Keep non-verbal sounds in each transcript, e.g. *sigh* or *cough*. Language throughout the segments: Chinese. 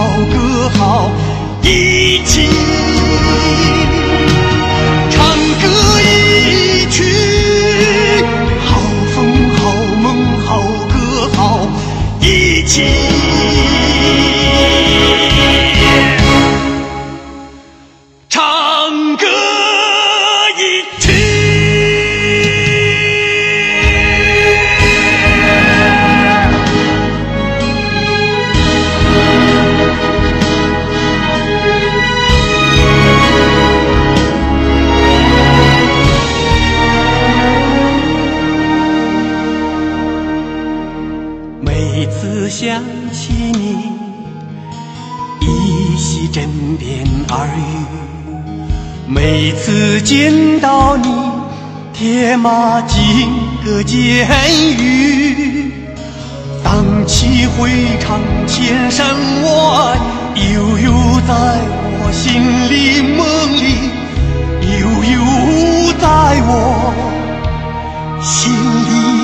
好歌好一起。唱歌一曲，好风好。梦好歌好。一起。的监狱。荡气回肠，千山外，悠悠在我心里梦里，悠悠在我心里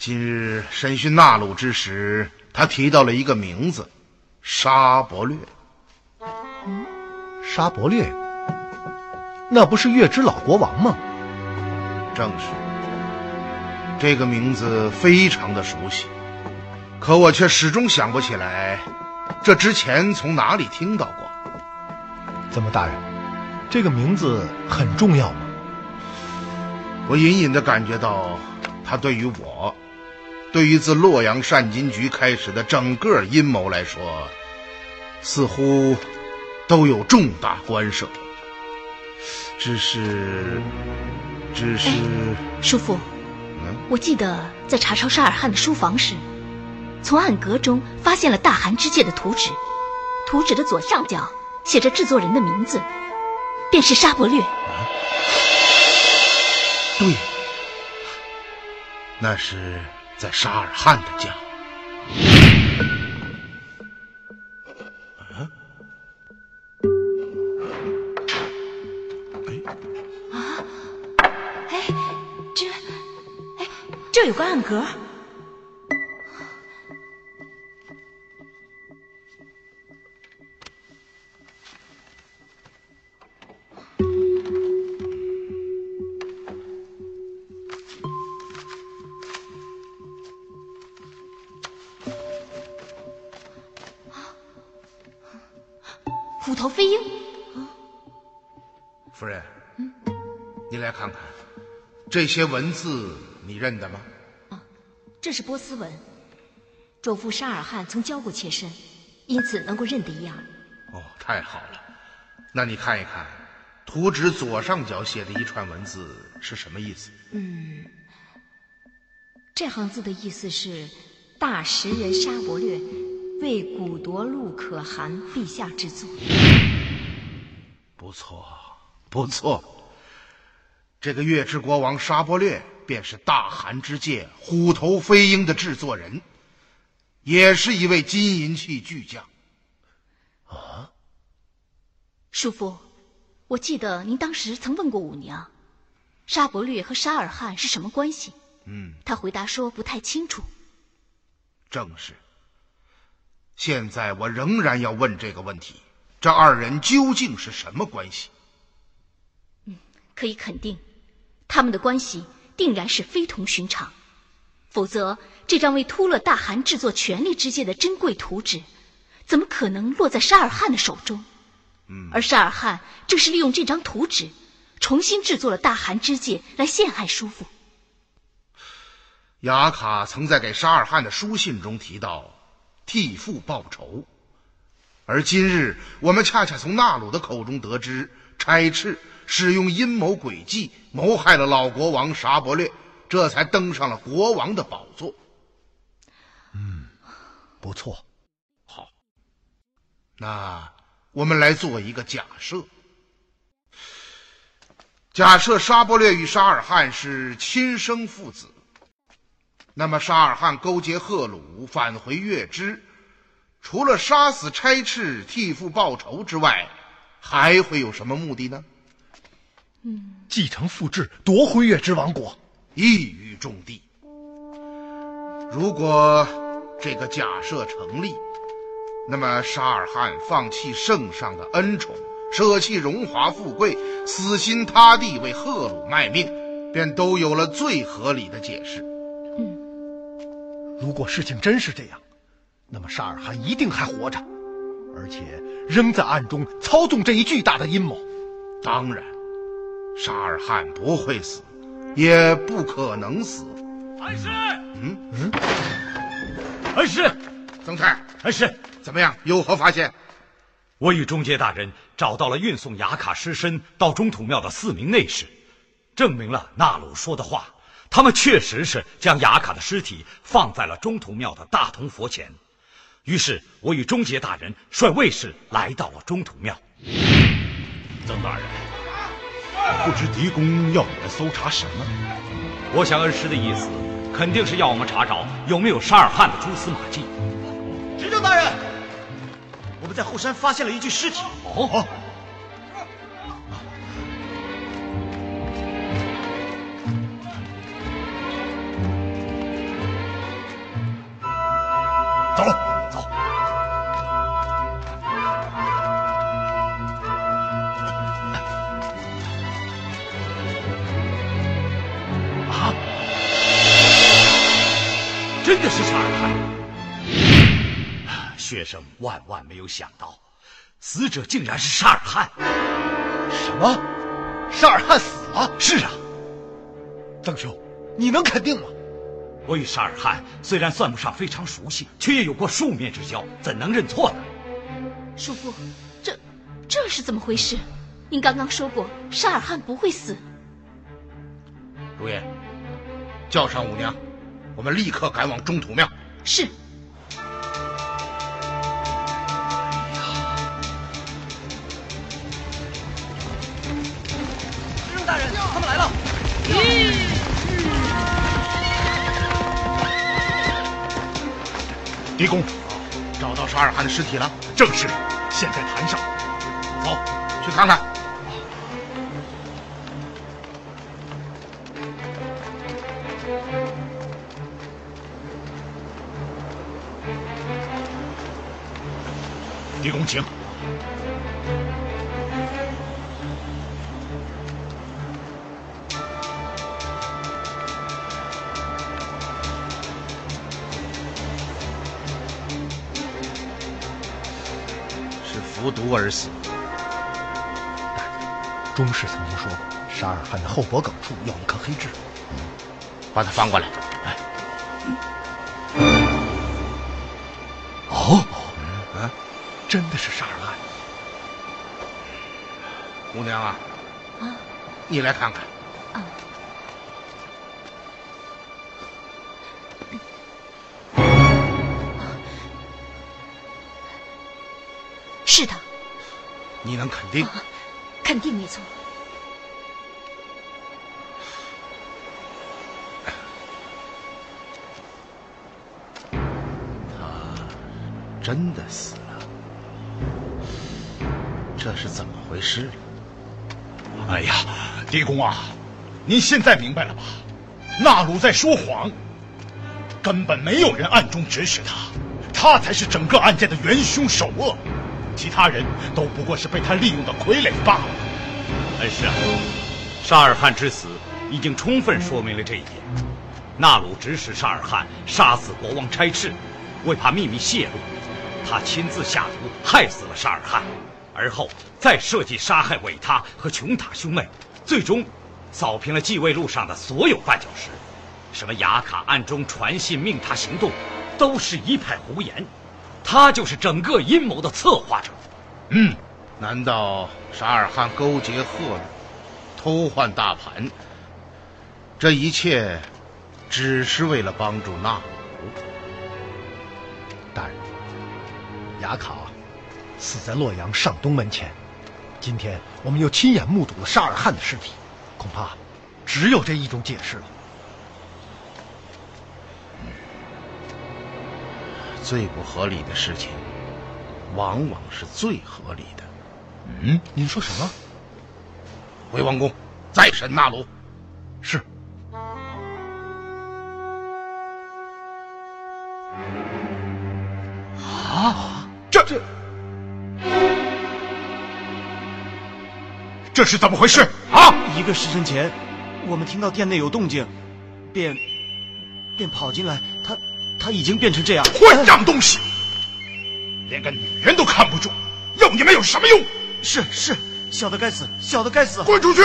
今日审讯纳鲁之时，他提到了一个名字——沙伯略。沙伯略，那不是月之老国王吗？正是，这个名字非常的熟悉，可我却始终想不起来，这之前从哪里听到过。怎么，大人，这个名字很重要吗？我隐隐的感觉到，他对于我，对于自洛阳善金局开始的整个阴谋来说，似乎都有重大关涉。只是，只是，叔父，嗯，我记得在查抄沙尔汗的书房时，从暗格中发现了大汗之戒的图纸，图纸的左上角写着制作人的名字，便是沙伯略。对，那是在沙尔汗的家。啊。啊。哎，这。哎，这有个暗格。看看，这些文字你认得吗？啊这是波斯文，主父沙尔汗曾教过妾身，因此能够认得一二。哦，太好了。那你看一看，图纸左上角写的一串文字是什么意思？嗯这行字的意思是：大食人沙伯略为古夺路可汗陛下之作。不错，不错。这个月之国王沙伯略便是大汗之界虎头飞鹰的制作人，也是一位金银器巨匠。啊叔父，我记得您当时曾问过五娘，沙伯略和沙尔汗是什么关系？嗯，他回答说不太清楚。正是。现在我仍然要问这个问题：这二人究竟是什么关系？嗯可以肯定，他们的关系定然是非同寻常，否则这张为突勒大汗制作权力之戒的珍贵图纸，怎么可能落在沙尔汗的手中？而沙尔汗正是利用这张图纸，重新制作了大汗之戒来陷害叔父。雅卡曾在给沙尔汗的书信中提到替父报仇，而今日我们恰恰从纳鲁的口中得知，差赤使用阴谋诡计谋害了老国王沙伯略，这才登上了国王的宝座。嗯不错，好那我们来做一个假设：假设沙伯略与沙尔汗是亲生父子，那么沙尔汗勾结赫鲁返回月支，除了杀死差赤替父报仇之外，还会有什么目的呢？继承父志，夺回月之王国。一语中的。如果这个假设成立，那么沙尔汗放弃圣上的恩宠，舍弃荣华富贵，死心塌地为赫鲁卖命，便都有了最合理的解释。嗯如果事情真是这样，那么沙尔汗一定还活着，而且仍在暗中操纵这一巨大的阴谋。当然，沙尔汗不会死，也不可能死。恩师，嗯嗯，恩师，曾泰，恩师，怎么样？有何发现？我与中介大人找到了运送雅卡尸身到中土庙的四名内侍，证明了纳鲁说的话，他们确实是将雅卡的尸体放在了中土庙的大铜佛前。于是，我与中杰大人率卫士来到了中土庙。曾大人，不知狄公要你们搜查什么？我想恩师的意思，肯定是要我们查找有没有沙尔汗的蛛丝马迹。执政大人，我们在后山发现了一具尸体。哦，真的是沙尔汗！学生万万没有想到，死者竟然是沙尔汗。什么？沙尔汗死了？是啊，邓兄，你能肯定吗？我与沙尔汗虽然算不上非常熟悉，却也有过数面之交，怎能认错呢？叔父，这这是怎么回事？您刚刚说过沙尔汗不会死。如烟，叫上五娘，我们立刻赶往中土庙。是。大人，他们来了。狄公，找到沙尔汗的尸体了，正是，现在坛上。走，去看看。狄公，请。是服毒而死。钟氏曾经说过，沙尔汗的后脖梗处有一颗黑痣。把他翻过来。真的是杀人案。姑娘啊，啊，你来看看。啊，是的，你能肯定？肯定没错。他真的死了，这是怎么回事？哎呀，狄公啊，您现在明白了吧？纳鲁在说谎，根本没有人暗中指使他，他才是整个案件的元凶首恶，其他人都不过是被他利用的傀儡罢了。恩师啊，沙尔汗之死已经充分说明了这一点。纳鲁指使沙尔汗杀死国王差赤，为怕秘密泄露，他亲自下毒害死了沙尔汗，而后再设计杀害韦他和琼塔兄妹，最终扫平了继位路上的所有绊脚石。什么雅卡暗中传信命他行动，都是一派胡言。他就是整个阴谋的策划者。嗯，难道沙尔汗勾结赫鲁，偷换大盘？这一切只是为了帮助纳鲁？大人，雅卡死在洛阳上东门前，今天我们又亲眼目睹了沙尔汗的尸体，恐怕只有这一种解释了。最不合理的事情，往往是最合理的。嗯，您说什么？回王宫，再审纳鲁。是。啊，这这这是怎么回事啊？一个时辰前，我们听到店内有动静，便便跑进来。他他已经变成这样，混账东西！连个女人都看不住，要你们有什么用？是是，小的该死，小的该死！滚出去！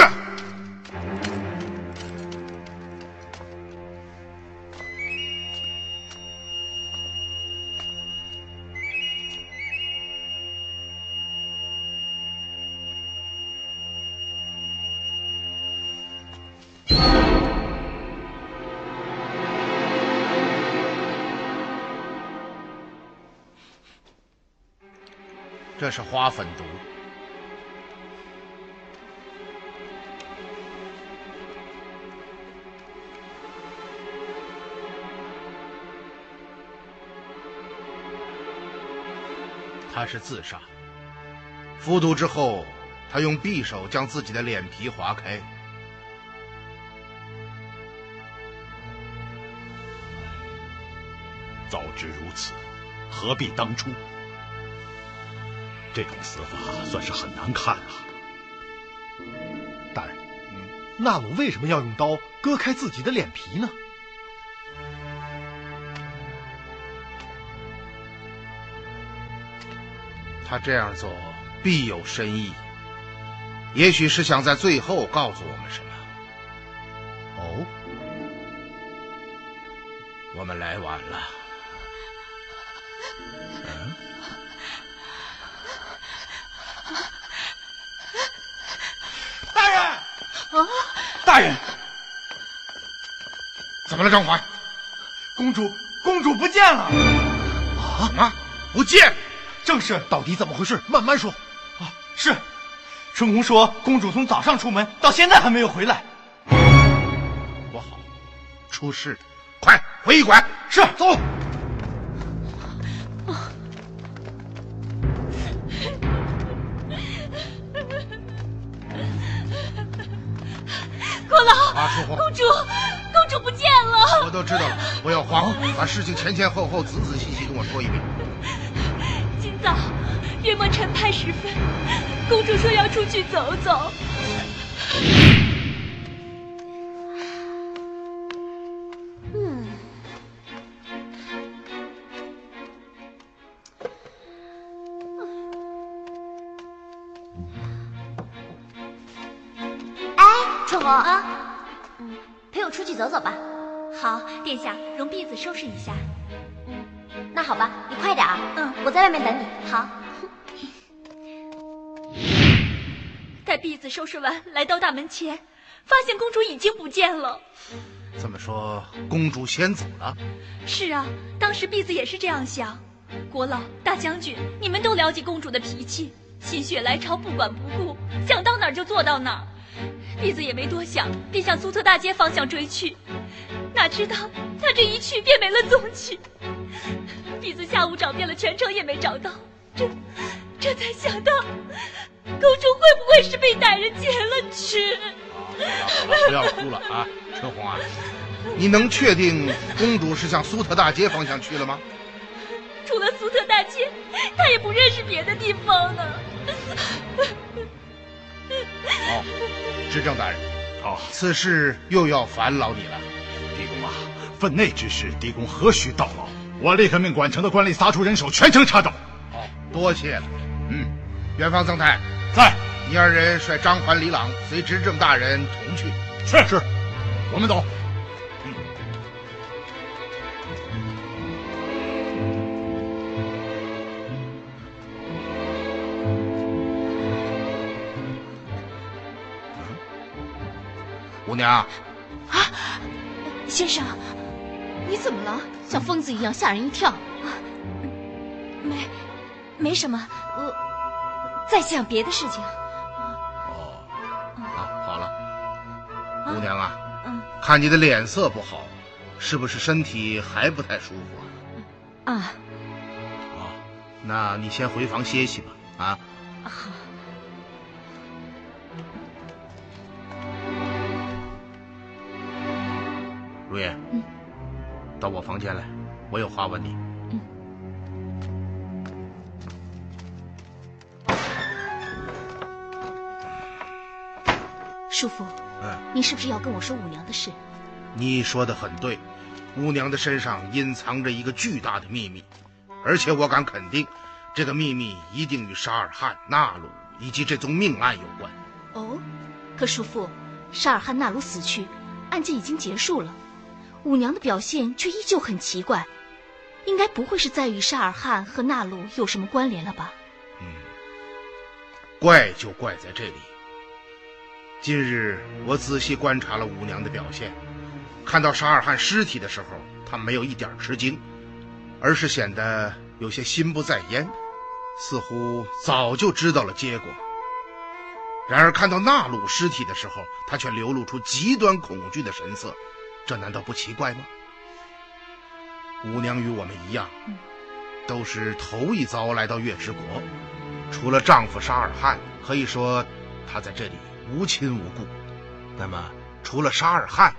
这是花粉毒。他是自杀。服毒之后，他用匕首将自己的脸皮划开。早知如此，何必当初？这种死法算是很难看了。大人，纳鲁为什么要用刀割开自己的脸皮呢？他这样做必有深意，也许是想在最后告诉我们什么。哦，我们来晚了。怎么了，张环？公主，公主不见了！啊？什么？不见？正是。到底怎么回事？慢慢说。啊，是。春红说，公主从早上出门到现在还没有回来。不好，出事了！快回驿馆。是，走。*laughs* 国老，公主，公主主不见了。我都知道了，我要慌，把事情前前后后、仔仔细细跟我说一遍。今早约莫晨拍时分，公主说要出去走走。走走吧。好，殿下，容婢子收拾一下。嗯，那好吧，你快点啊。嗯，我在外面等你。好。*laughs* 待婢子收拾完，来到大门前，发现公主已经不见了。这么说，公主先走了？是啊，当时婢子也是这样想。国老、大将军，你们都了解公主的脾气，心血来潮，不管不顾，想到哪儿就做到哪儿。婢子也没多想，便向苏特大街方向追去。哪知道他这一去便没了踪迹。婢子下午找遍了全城也没找到，这这才想到，公主会不会是被歹人劫了去？好了，不要哭了啊，春红啊，你能确定公主是向苏特大街方向去了吗？除了苏特大街，她也不认识别的地方呢。好，执政大人，哦，此事又要烦劳你了。狄公啊，分内之事，狄公何须叨劳？我立刻命管城的官吏撒出人手，全城查找。好，多谢了。嗯，元方曾太在，你二人率张环、李朗随执政大人同去。是是，我们走。姑娘，啊，先生，你怎么了？像疯子一样，吓人一跳。没，没什么，我在想别的事情。哦，啊，好了，姑娘啊，嗯，看你的脸色不好，是不是身体还不太舒服啊？啊，哦，那你先回房歇息吧。啊，好。如叶，嗯，到我房间来，我有话问你。嗯。叔父，嗯，你是不是要跟我说五娘的事？你说的很对，五娘的身上隐藏着一个巨大的秘密，而且我敢肯定，这个秘密一定与沙尔汗、纳鲁以及这宗命案有关。哦，可叔父，沙尔汗、纳鲁死去，案件已经结束了。五娘的表现却依旧很奇怪，应该不会是在与沙尔汗和纳鲁有什么关联了吧？嗯，怪就怪在这里。今日我仔细观察了五娘的表现，看到沙尔汗尸体的时候，她没有一点吃惊，而是显得有些心不在焉，似乎早就知道了结果。然而看到纳鲁尸体的时候，她却流露出极端恐惧的神色。这难道不奇怪吗？五娘与我们一样，都是头一遭来到月之国。除了丈夫沙尔汗，可以说她在这里无亲无故。那么，除了沙尔汗，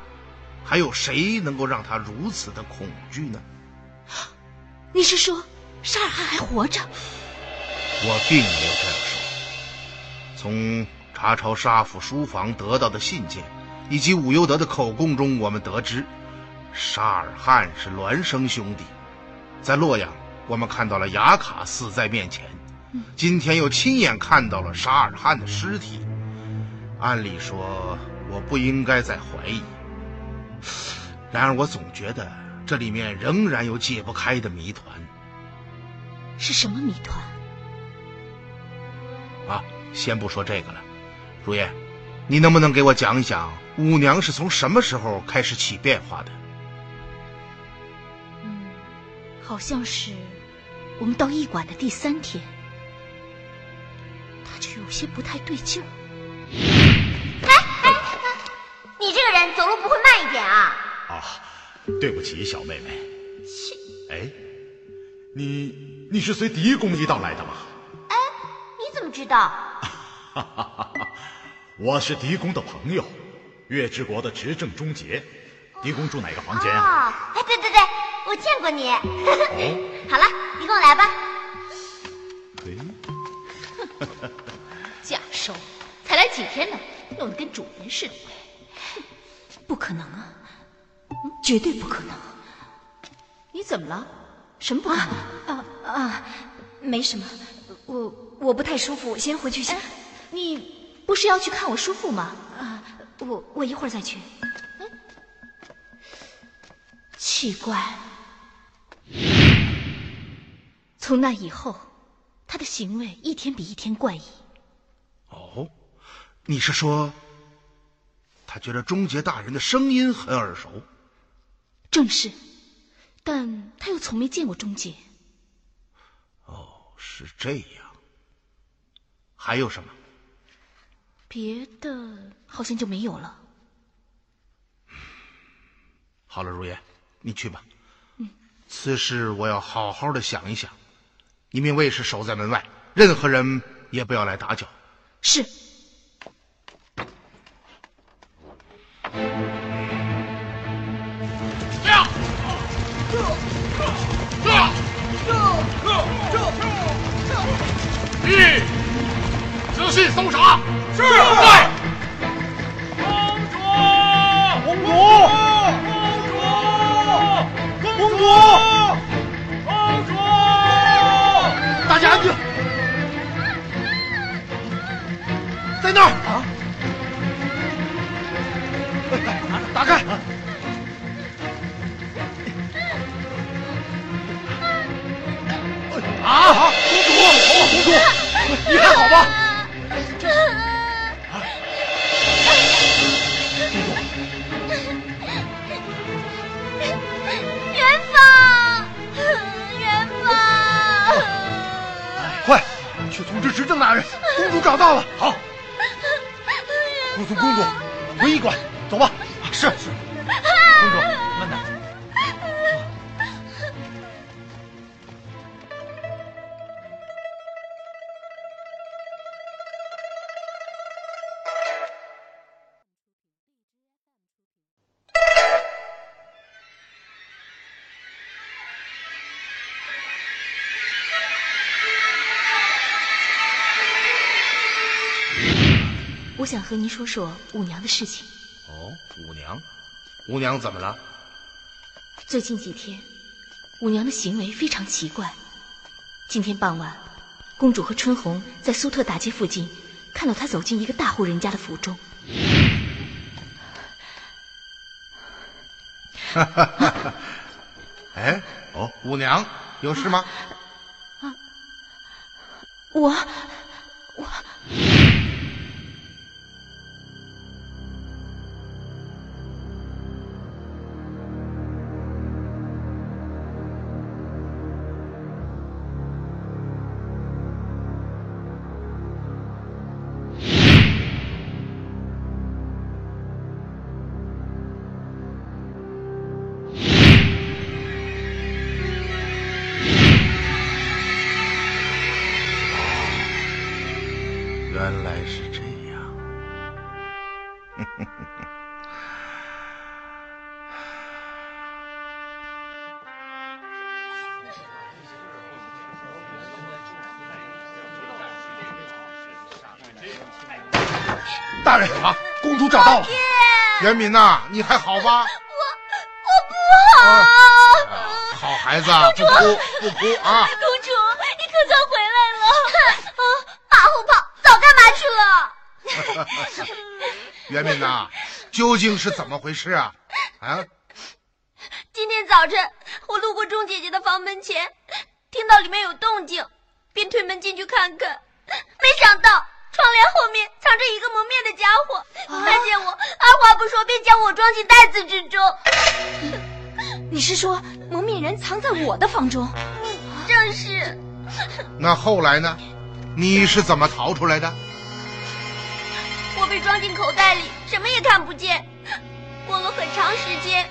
还有谁能够让她如此的恐惧呢？*gasps* 你是说沙尔汗还活着？我并没有这样说。从查抄沙府书房得到的信件。以及武尤德的口供中，我们得知，沙尔汗是孪生兄弟。在洛阳，我们看到了雅卡死在面前，今天又亲眼看到了沙尔汗的尸体。按理说，我不应该再怀疑。然而，我总觉得这里面仍然有解不开的谜团。是什么谜团？啊，先不说这个了，如烟，你能不能给我讲一讲？五娘是从什么时候开始起变化的？嗯，好像是我们到驿馆的第三天，她就有些不太对劲儿。哎哎，你这个人走路不会慢一点啊？啊，对不起，小妹妹。切哎，你你是随狄公一道来的吗？哎，你怎么知道？哈哈哈！我是狄公的朋友。月之国的执政终结，狄公住哪个房间啊？哦，哎，对对对，我见过你。*laughs* 好了，你跟我来吧。*laughs* 假收，才来几天呢，弄得跟主人似的。不可能啊，绝对不可能。你怎么了？什么不可能？啊啊，没什么，我我不太舒服，我先回去先。你不是要去看我叔父吗？啊，我我一会儿再去。奇怪，从那以后，他的行为一天比一天怪异。哦，你是说，他觉得终结大人的声音很耳熟？正是，但他又从没见过终结。哦，是这样。还有什么？别的好像就没有了。好了，如烟，你去吧。嗯，此事我要好好的想一想。你命卫士守在门外，任何人也不要来打搅。是。一，仔细搜查。是。公主，公主，公主，公主，公主，大家安静，在那儿啊！打开！啊！公主，公主，你还好吧？通知执政大人，公主找到了。好，护送公主回驿馆，走吧。是是，我想和您说说五娘的事情。哦，五娘，五娘怎么了？最近几天，五娘的行为非常奇怪。今天傍晚，公主和春红在苏特大街附近看到她走进一个大户人家的府中。哈哈哈哎，哦，五娘有事吗？啊，我，原来是这样。大人啊，公主找到了。元敏呐，你还好吧？我不好。好孩子，不哭不哭啊！公主，你可算回来了！啊，马后炮，早干嘛去了？元敏呐，*laughs* 究竟是怎么回事啊？啊？今天早晨我路过钟姐姐的房门前，听到里面有动静，便推门进去看看，没想到窗帘后面藏着一个蒙面的家伙，看见我，二话不说便将我装进袋子之中。*laughs* 你是说蒙面人藏在我的房中？正是。那后来呢？你是怎么逃出来的？我被装进口袋里，什么也看不见。过了很长时间，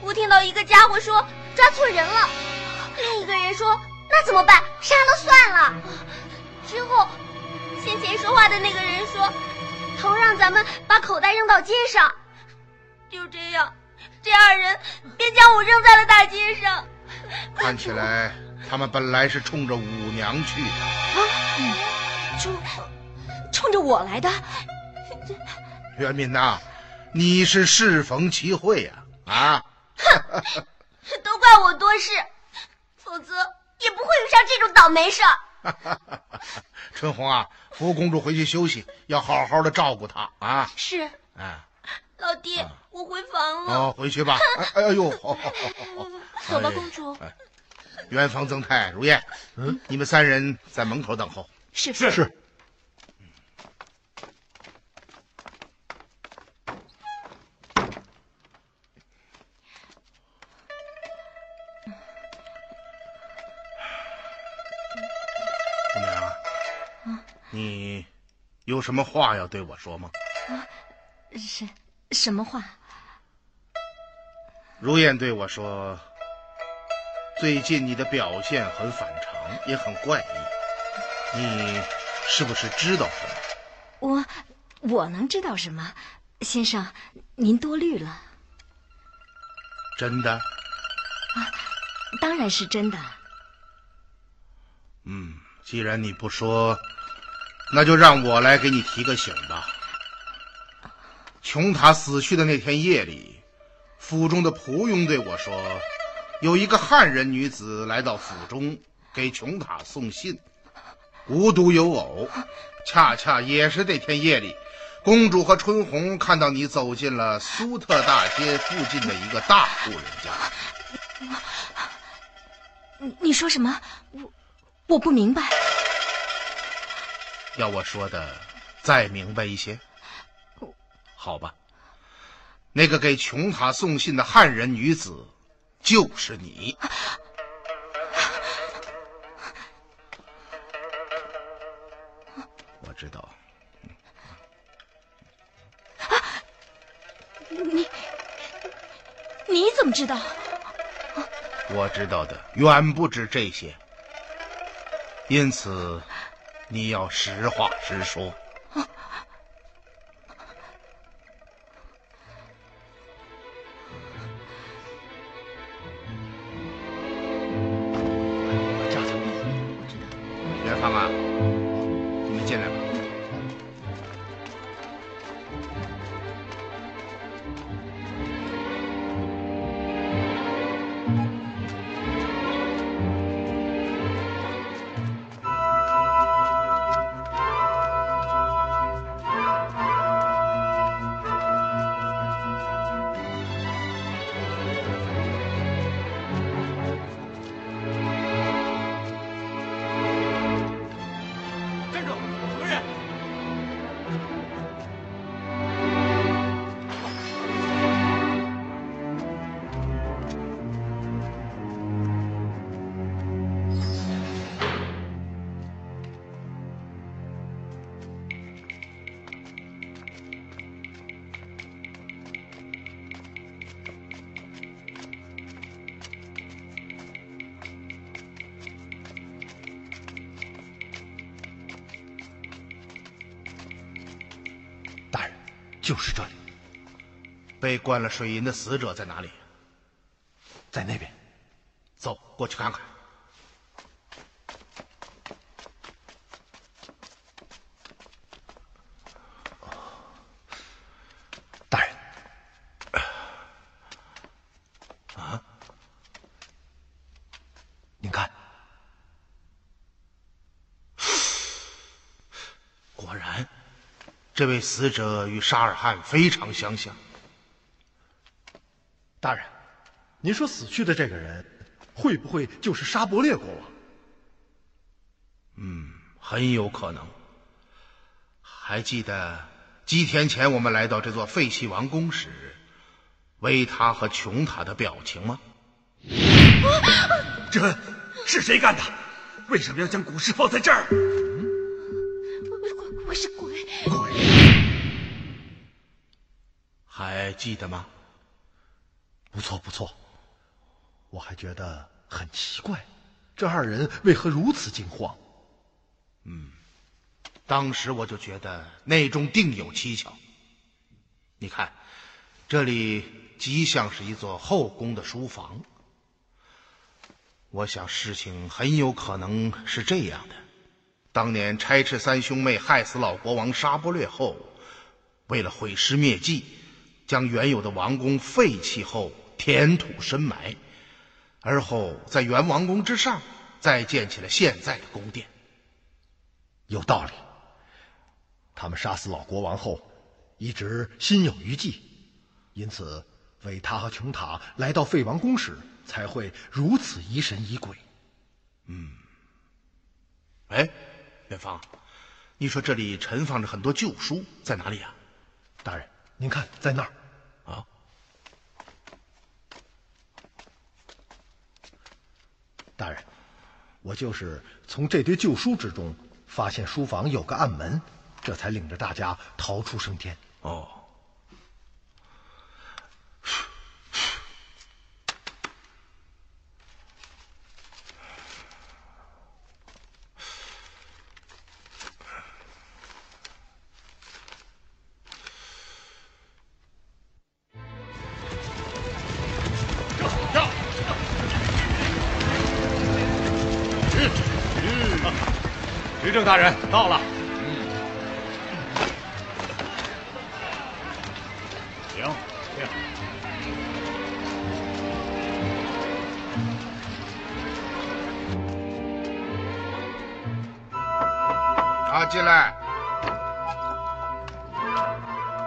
我听到一个家伙说抓错人了，另一个人说那怎么办？杀了算了。之后，先前说话的那个人说，头让咱们把口袋扔到街上。就这样，这二人便将我扔在了大街上。*laughs* 看起来他们本来是冲着五娘去的。啊，冲冲着我来的。元敏呐，你是适逢其会呀！啊，哼，*laughs* 都怪我多事，否则也不会遇上这种倒霉事。*laughs* 春红啊，扶公主回去休息，要好好的照顾她啊。是。哎，老弟，我回房了。哦，回去吧。*laughs* 哎哎呦，好好好好好，走吧，公主。元芳、曾泰、如燕，嗯，你们三人在门口等候。是是是。你有什么话要对我说吗？啊，是什么话？如燕对我说。最近你的表现很反常，也很怪异，你是不是知道什么？我我能知道什么？先生，您多虑了。真的？啊，当然是真的。嗯，既然你不说，那就让我来给你提个醒吧。琼塔死去的那天夜里，府中的仆佣对我说。有一个汉人女子来到府中，给琼塔送信。无独有偶，恰恰也是这天夜里，公主和春红看到你走进了苏特大街附近的一个大户人家。你你说什么？我我不明白。要我说的再明白一些？好吧。那个给琼塔送信的汉人女子。就是你，*laughs* 我知道。你你怎么知道？我知道的远不止这些，因此你要实话实说。就是这里。被灌了水银的死者在哪里？在那边。走过去看看。大人。啊？您看。果然。这位死者与沙尔汗非常相像。大人，您说死去的这个人会不会就是沙伯列国王？嗯，很有可能。还记得几天前我们来到这座废弃王宫时，维塔和琼塔的表情吗？这是谁干的？为什么要将古尸放在这儿？记得吗？不错不错，我还觉得很奇怪，这二人为何如此惊慌？嗯，当时我就觉得内中定有蹊跷。你看，这里极像是一座后宫的书房。我想事情很有可能是这样的：当年差斥三兄妹害死老国王沙伯略后，为了毁尸灭迹，将原有的王宫废弃后填土深埋，而后在原王宫之上再建起了现在的宫殿。有道理。他们杀死老国王后，一直心有余悸，因此韦他和琼塔来到废王宫时，才会如此疑神疑鬼。嗯，哎，元芳，你说这里陈放着很多旧书，在哪里啊？大人，您看，在那儿。啊，大人，我就是从这堆旧书之中发现书房有个暗门。这才领着大家逃出升天。哦，进来，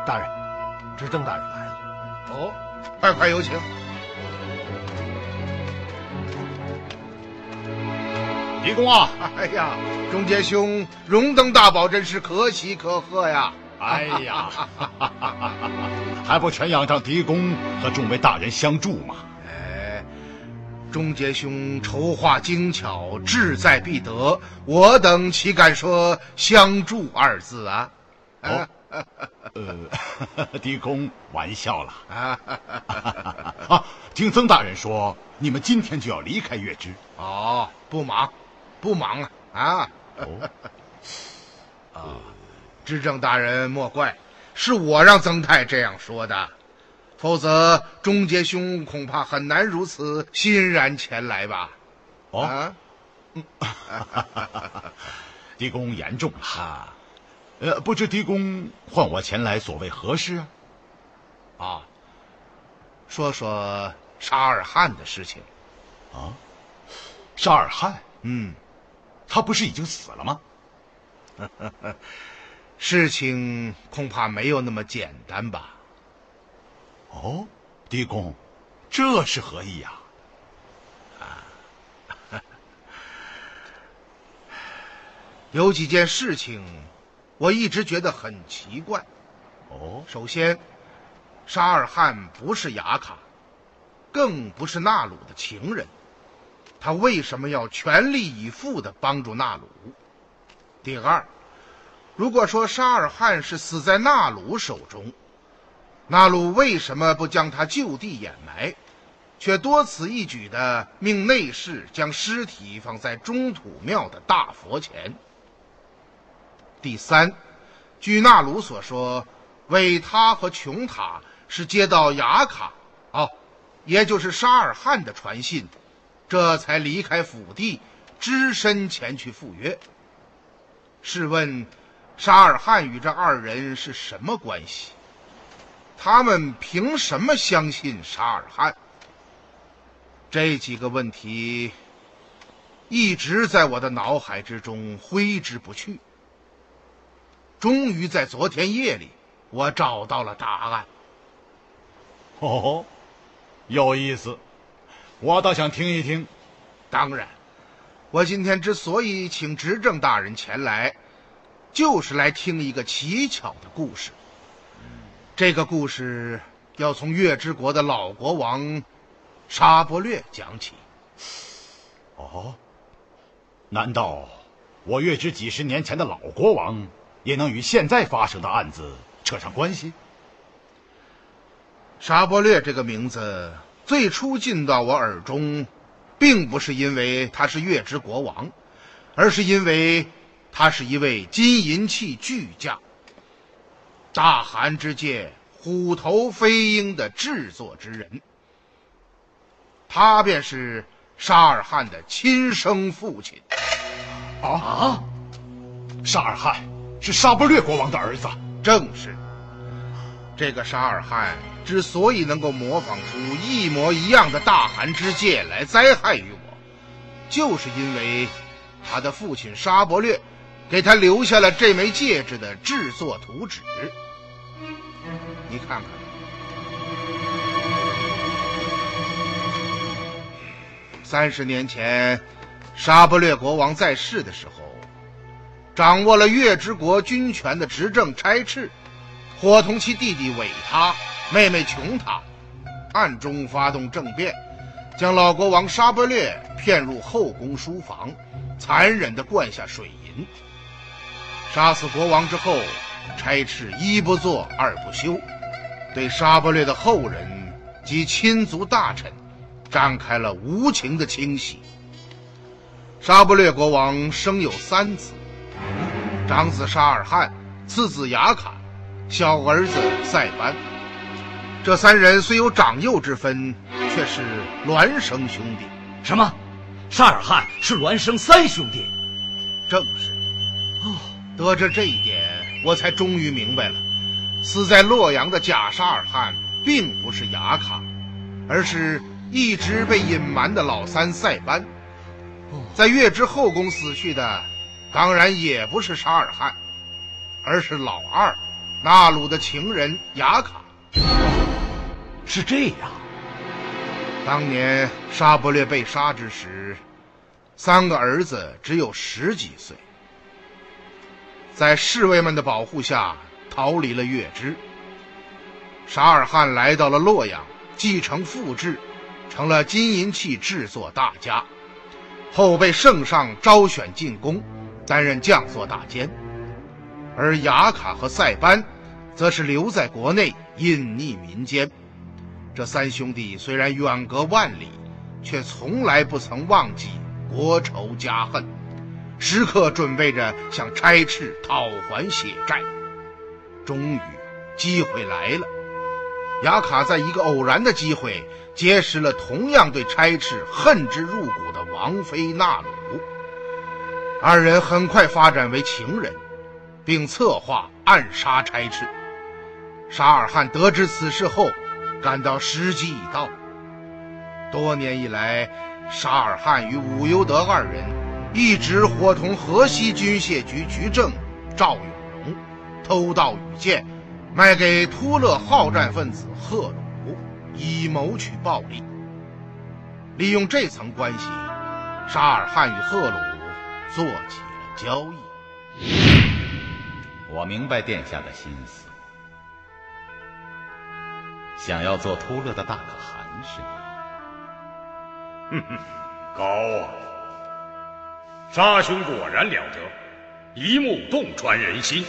大人，执政大人来了。哦，快快有请。狄公啊，哎呀，中杰兄荣登大宝，真是可喜可贺呀！哎呀，*laughs* 还不全仰仗狄公和众位大人相助吗？钟杰兄筹划精巧，志在必得。我等岂敢说相助二字啊？哦，呃，*laughs* 狄公玩笑了啊！啊，*laughs* 听曾大人说，你们今天就要离开月之。哦，不忙，不忙了啊！哦，*laughs* 啊，执政大人莫怪，是我让曾泰这样说的。否则，钟杰兄恐怕很难如此欣然前来吧？哦，*laughs* 狄公言重了。呃，不知狄公唤我前来，所谓何事啊？啊，说说沙尔汗的事情。啊，沙尔汗？嗯，他不是已经死了吗？*laughs* 事情恐怕没有那么简单吧。哦，狄公，这是何意呀？啊，*laughs* 有几件事情，我一直觉得很奇怪。哦，首先，沙尔汗不是雅卡，更不是纳鲁的情人，他为什么要全力以赴的帮助纳鲁？第二，如果说沙尔汗是死在纳鲁手中，纳鲁为什么不将他就地掩埋，却多此一举的命内侍将尸体放在中土庙的大佛前？第三，据纳鲁所说，韦他和琼塔是接到雅卡，哦，也就是沙尔汗的传信，这才离开府地，只身前去赴约。试问，沙尔汗与这二人是什么关系？他们凭什么相信沙尔汗？这几个问题一直在我的脑海之中挥之不去。终于在昨天夜里，我找到了答案。哦，有意思，我倒想听一听。当然，我今天之所以请执政大人前来，就是来听一个奇巧的故事。这个故事要从月之国的老国王沙伯略讲起。哦，难道我月之几十年前的老国王也能与现在发生的案子扯上关系？沙伯略这个名字最初进到我耳中，并不是因为他是月之国王，而是因为他是一位金银器巨匠。大汗之界，虎头飞鹰的制作之人。他便是沙尔汗的亲生父亲。啊！沙尔汗是沙伯略国王的儿子，正是。这个沙尔汗之所以能够模仿出一模一样的大汗之戒来灾害于我，就是因为他的父亲沙伯略给他留下了这枚戒指的制作图纸。你看看，三十年前沙伯略国王在世的时候，掌握了月之国军权的执政差赤。伙同其弟弟韦他、妹妹琼塔，暗中发动政变，将老国王沙伯略骗入后宫书房，残忍地灌下水银。杀死国王之后，差赤一不做二不休，对沙伯略的后人及亲族大臣展开了无情的清洗。沙伯略国王生有三子，长子沙尔汗，次子雅卡。小儿子塞班，这三人虽有长幼之分，却是孪生兄弟。什么？沙尔汗是孪生三兄弟？正是。哦，得知这一点，我才终于明白了，死在洛阳的假沙尔汗，并不是雅卡，而是一直被隐瞒的老三塞班。在月之后宫死去的，当然也不是沙尔汗，而是老二。纳鲁的情人雅卡，是这样。当年沙伯略被杀之时，三个儿子只有十几岁，在侍卫们的保护下逃离了月支。沙尔汗来到了洛阳，继承父志，成了金银器制作大家，后被圣上招选进宫，担任将作大监。而雅卡和塞班，则是留在国内隐匿民间。这三兄弟虽然远隔万里，却从来不曾忘记国仇家恨，时刻准备着向差赤讨还血债。终于，机会来了。雅卡在一个偶然的机会结识了同样对差赤恨之入骨的王妃纳鲁，二人很快发展为情人。并策划暗杀差赤。沙尔汗得知此事后，感到时机已到。多年以来，沙尔汗与武攸德二人一直伙同河西军械局局正赵永荣偷盗羽箭，卖给突勒好战分子赫鲁，以谋取暴利。利用这层关系，沙尔汗与赫鲁做起了交易。我明白殿下的心思，想要做突勒的大可汗是吗？哼哼，高啊！沙兄果然了得，一目洞穿人心。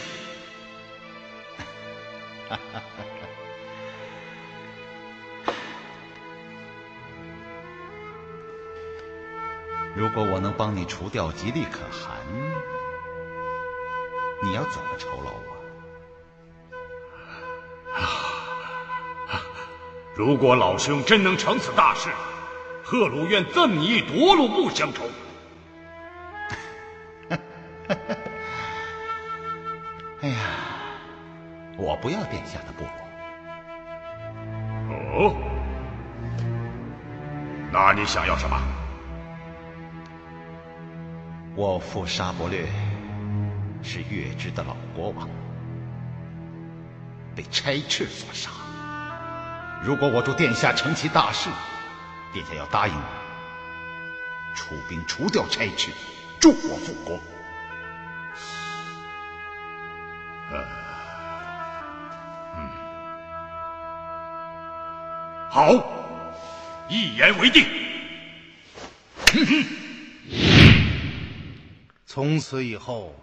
如果我能帮你除掉吉利可汗。你要怎么酬劳我？啊 *laughs* 如果老兄真能成此大事，贺鲁愿赠你一夺路不相酬。*laughs* 哎呀，我不要殿下的部落。哦，那你想要什么？我父沙伯略。是月支的老国王，被差赤所杀。如果我助殿下成其大事，殿下要答应我，出兵除掉差赤，助我复国。嗯，好，一言为定。*laughs* 从此以后。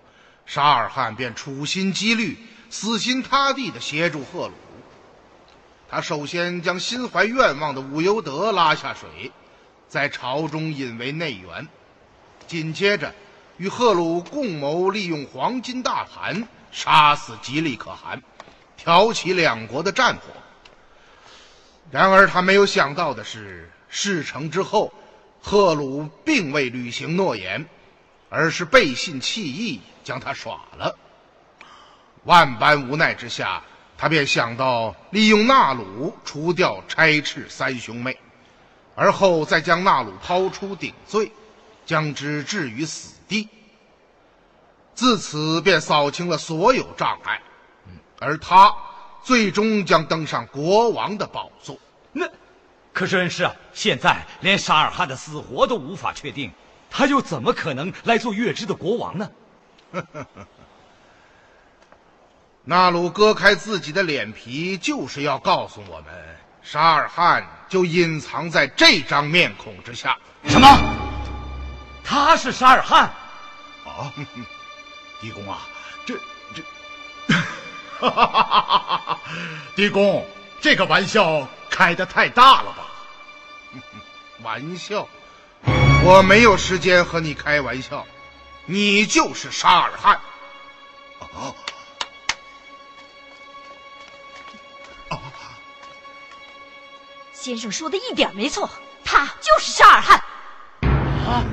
沙尔汗便处心积虑、死心塌地的协助赫鲁。他首先将心怀愿望的武尤德拉下水，在朝中引为内援；紧接着，与赫鲁共谋利用黄金大盘杀死吉利可汗，挑起两国的战火。然而他没有想到的是，事成之后，赫鲁并未履行诺言，而是背信弃义，将他耍了。万般无奈之下，他便想到利用纳鲁除掉差赤三兄妹，而后再将纳鲁抛出顶罪，将之置于死地。自此便扫清了所有障碍，而他最终将登上国王的宝座。那，可是恩师啊，现在连沙尔汗的死活都无法确定，他又怎么可能来做月之的国王呢？*laughs* 纳鲁割开自己的脸皮，就是要告诉我们，沙尔汗就隐藏在这张面孔之下。什么？他是沙尔汗？啊，*laughs* 狄公啊，这这哈哈哈，狄公，这个玩笑开的太大了吧？*laughs* 玩笑？我没有时间和你开玩笑，你就是沙尔汗。啊。先生说的一点没错，他就是沙尔汗。啊！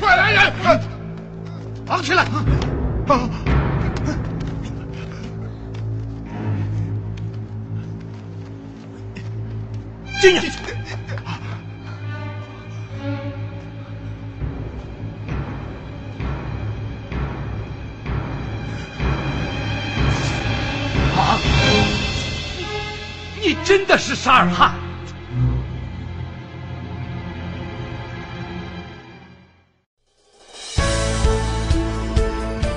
快来人，绑起来！啊！进去！啊！你你真的是沙尔汗？